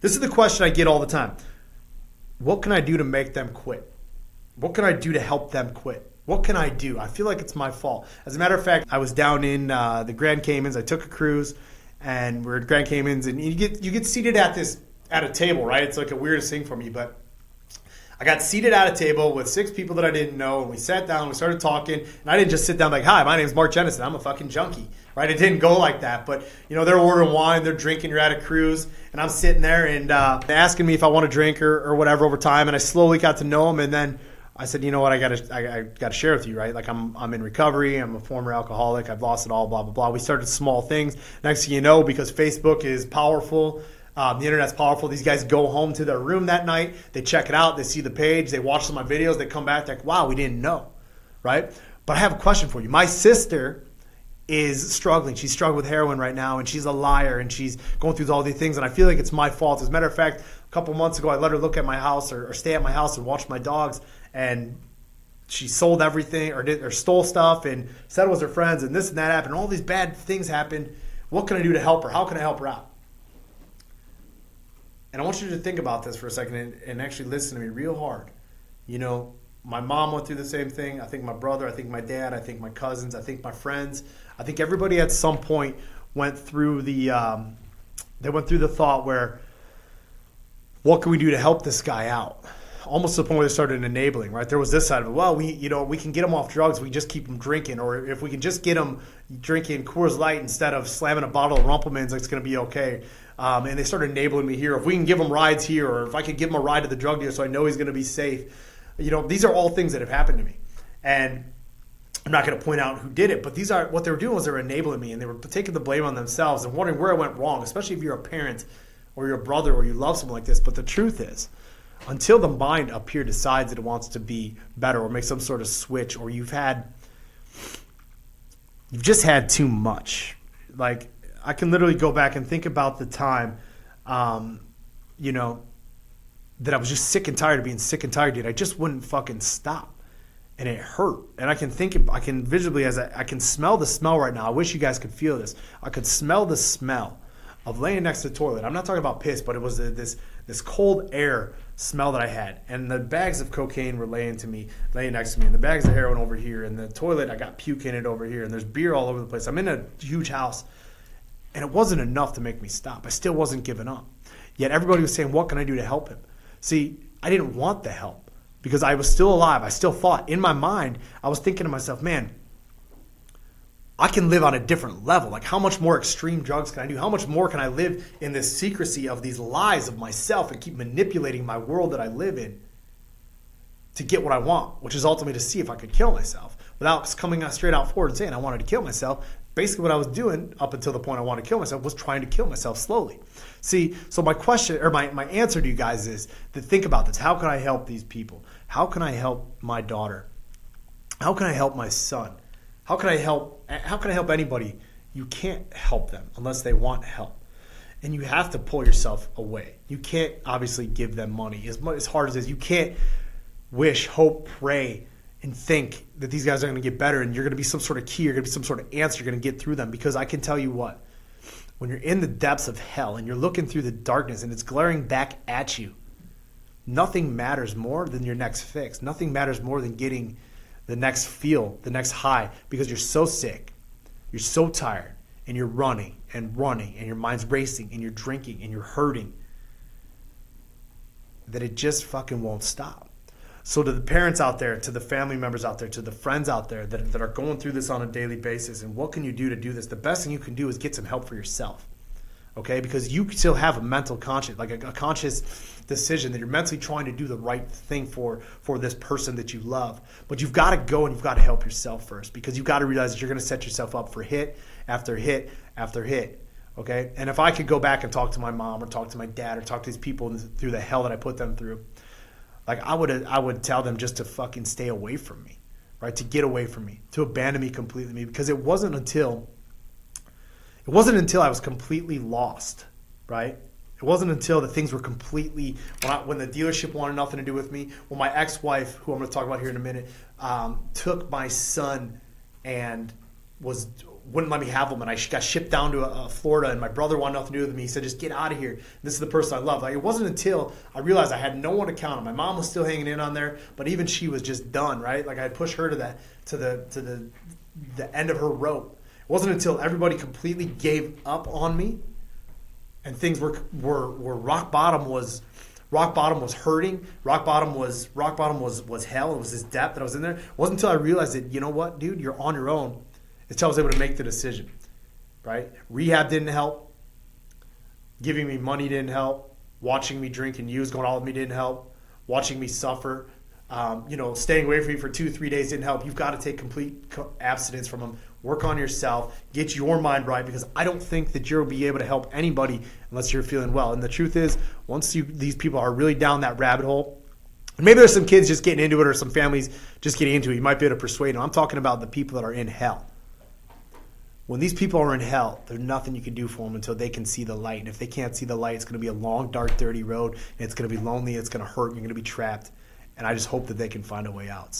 This is the question I get all the time. What can I do to make them quit? What can I do to help them quit? What can I do? I feel like it's my fault. As a matter of fact, I was down in uh, the Grand Caymans. I took a cruise, and we're at Grand Caymans, and you get you get seated at this at a table, right? It's like a weirdest thing for me, but I got seated at a table with six people that I didn't know, and we sat down, we started talking, and I didn't just sit down like, "Hi, my name's Mark Jennison. I'm a fucking junkie." Right? It didn't go like that, but you know, they're ordering wine, they're drinking, you're at a cruise, and I'm sitting there and uh, asking me if I want a drink or, or whatever over time, and I slowly got to know them, and then I said, you know what, I got to I, I got to share with you, right? Like I'm I'm in recovery, I'm a former alcoholic, I've lost it all, blah blah blah. We started small things. Next thing you know, because Facebook is powerful um, the internet's powerful. These guys go home to their room that night, they check it out, they see the page, they watch some of my videos, they come back, they're like, wow, we didn't know, right? But I have a question for you. My sister is struggling. She's struggling with heroin right now, and she's a liar, and she's going through all these things, and I feel like it's my fault. As a matter of fact, a couple months ago, I let her look at my house or, or stay at my house and watch my dogs, and she sold everything or did or stole stuff and said it was her friends, and this and that happened. All these bad things happened. What can I do to help her? How can I help her out? And I want you to think about this for a second and, and actually listen to me real hard. You know, my mom went through the same thing. I think my brother, I think my dad, I think my cousins, I think my friends. I think everybody at some point went through the um, they went through the thought where what can we do to help this guy out? Almost to the point where they started enabling, right? There was this side of it. Well, we, you know, we can get him off drugs. We just keep him drinking, or if we can just get him drinking Coors Light instead of slamming a bottle of Rumple Minze, it's going to be okay. Um, and they started enabling me here. If we can give him rides here, or if I could give him a ride to the drug dealer so I know he's going to be safe, you know, these are all things that have happened to me. And I'm not going to point out who did it, but these are what they were doing was they were enabling me and they were taking the blame on themselves and wondering where I went wrong, especially if you're a parent or you're a brother or you love someone like this. But the truth is, until the mind up here decides that it wants to be better or make some sort of switch, or you've had, you've just had too much. Like I can literally go back and think about the time, um, you know, that I was just sick and tired of being sick and tired, dude. I just wouldn't fucking stop. And it hurt. And I can think, I can visibly, as I, I can smell the smell right now. I wish you guys could feel this. I could smell the smell of laying next to the toilet. I'm not talking about piss, but it was a, this this cold air smell that I had. And the bags of cocaine were laying to me, laying next to me, and the bags of heroin over here, and the toilet I got puke in it over here, and there's beer all over the place. I'm in a huge house and it wasn't enough to make me stop. I still wasn't giving up. Yet everybody was saying, What can I do to help him? See, I didn't want the help because I was still alive. I still thought in my mind, I was thinking to myself, Man, I can live on a different level. Like, how much more extreme drugs can I do? How much more can I live in this secrecy of these lies of myself and keep manipulating my world that I live in to get what I want, which is ultimately to see if I could kill myself without coming straight out forward and saying I wanted to kill myself basically what I was doing up until the point I wanted to kill myself was trying to kill myself slowly. See, so my question or my, my answer to you guys is to think about this. How can I help these people? How can I help my daughter? How can I help my son? How can I help how can I help anybody? You can't help them unless they want help. And you have to pull yourself away. You can't obviously give them money. As much as hard as it is, you can't wish, hope, pray and think that these guys are going to get better and you're going to be some sort of key, you're going to be some sort of answer, you're going to get through them. Because I can tell you what, when you're in the depths of hell and you're looking through the darkness and it's glaring back at you, nothing matters more than your next fix. Nothing matters more than getting the next feel, the next high, because you're so sick, you're so tired, and you're running and running, and your mind's racing, and you're drinking, and you're hurting, that it just fucking won't stop. So to the parents out there, to the family members out there, to the friends out there that, that are going through this on a daily basis, and what can you do to do this? The best thing you can do is get some help for yourself. Okay, because you still have a mental conscious, like a, a conscious decision that you're mentally trying to do the right thing for for this person that you love. But you've got to go and you've got to help yourself first because you've got to realize that you're going to set yourself up for hit after hit after hit. Okay, and if I could go back and talk to my mom or talk to my dad or talk to these people through the hell that I put them through, like I would I would tell them just to fucking stay away from me, right? To get away from me, to abandon me completely, because it wasn't until it wasn't until I was completely lost, right? It wasn't until the things were completely when, I, when the dealership wanted nothing to do with me. When my ex-wife, who I'm going to talk about here in a minute, um, took my son and was wouldn't let me have them, and I got shipped down to uh, Florida. And my brother wanted nothing to do with me. He said, "Just get out of here. This is the person I love." Like it wasn't until I realized I had no one to count on. My mom was still hanging in on there, but even she was just done. Right? Like I pushed her to that to the to the the end of her rope. It wasn't until everybody completely gave up on me, and things were were were rock bottom was rock bottom was hurting. Rock bottom was rock bottom was was hell. It was this depth that I was in there. It wasn't until I realized that you know what, dude, you're on your own. Until I was able to make the decision. Right? Rehab didn't help. Giving me money didn't help. Watching me drink and use going all of me didn't help. Watching me suffer. Um, you know, staying away from me for two, three days didn't help. You've got to take complete abstinence from them. Work on yourself. Get your mind right because I don't think that you'll be able to help anybody unless you're feeling well. And the truth is, once you these people are really down that rabbit hole, and maybe there's some kids just getting into it or some families just getting into it. You might be able to persuade them. I'm talking about the people that are in hell. When these people are in hell, there's nothing you can do for them until they can see the light. And if they can't see the light, it's going to be a long, dark, dirty road. And it's going to be lonely. It's going to hurt. You're going to be trapped. And I just hope that they can find a way out.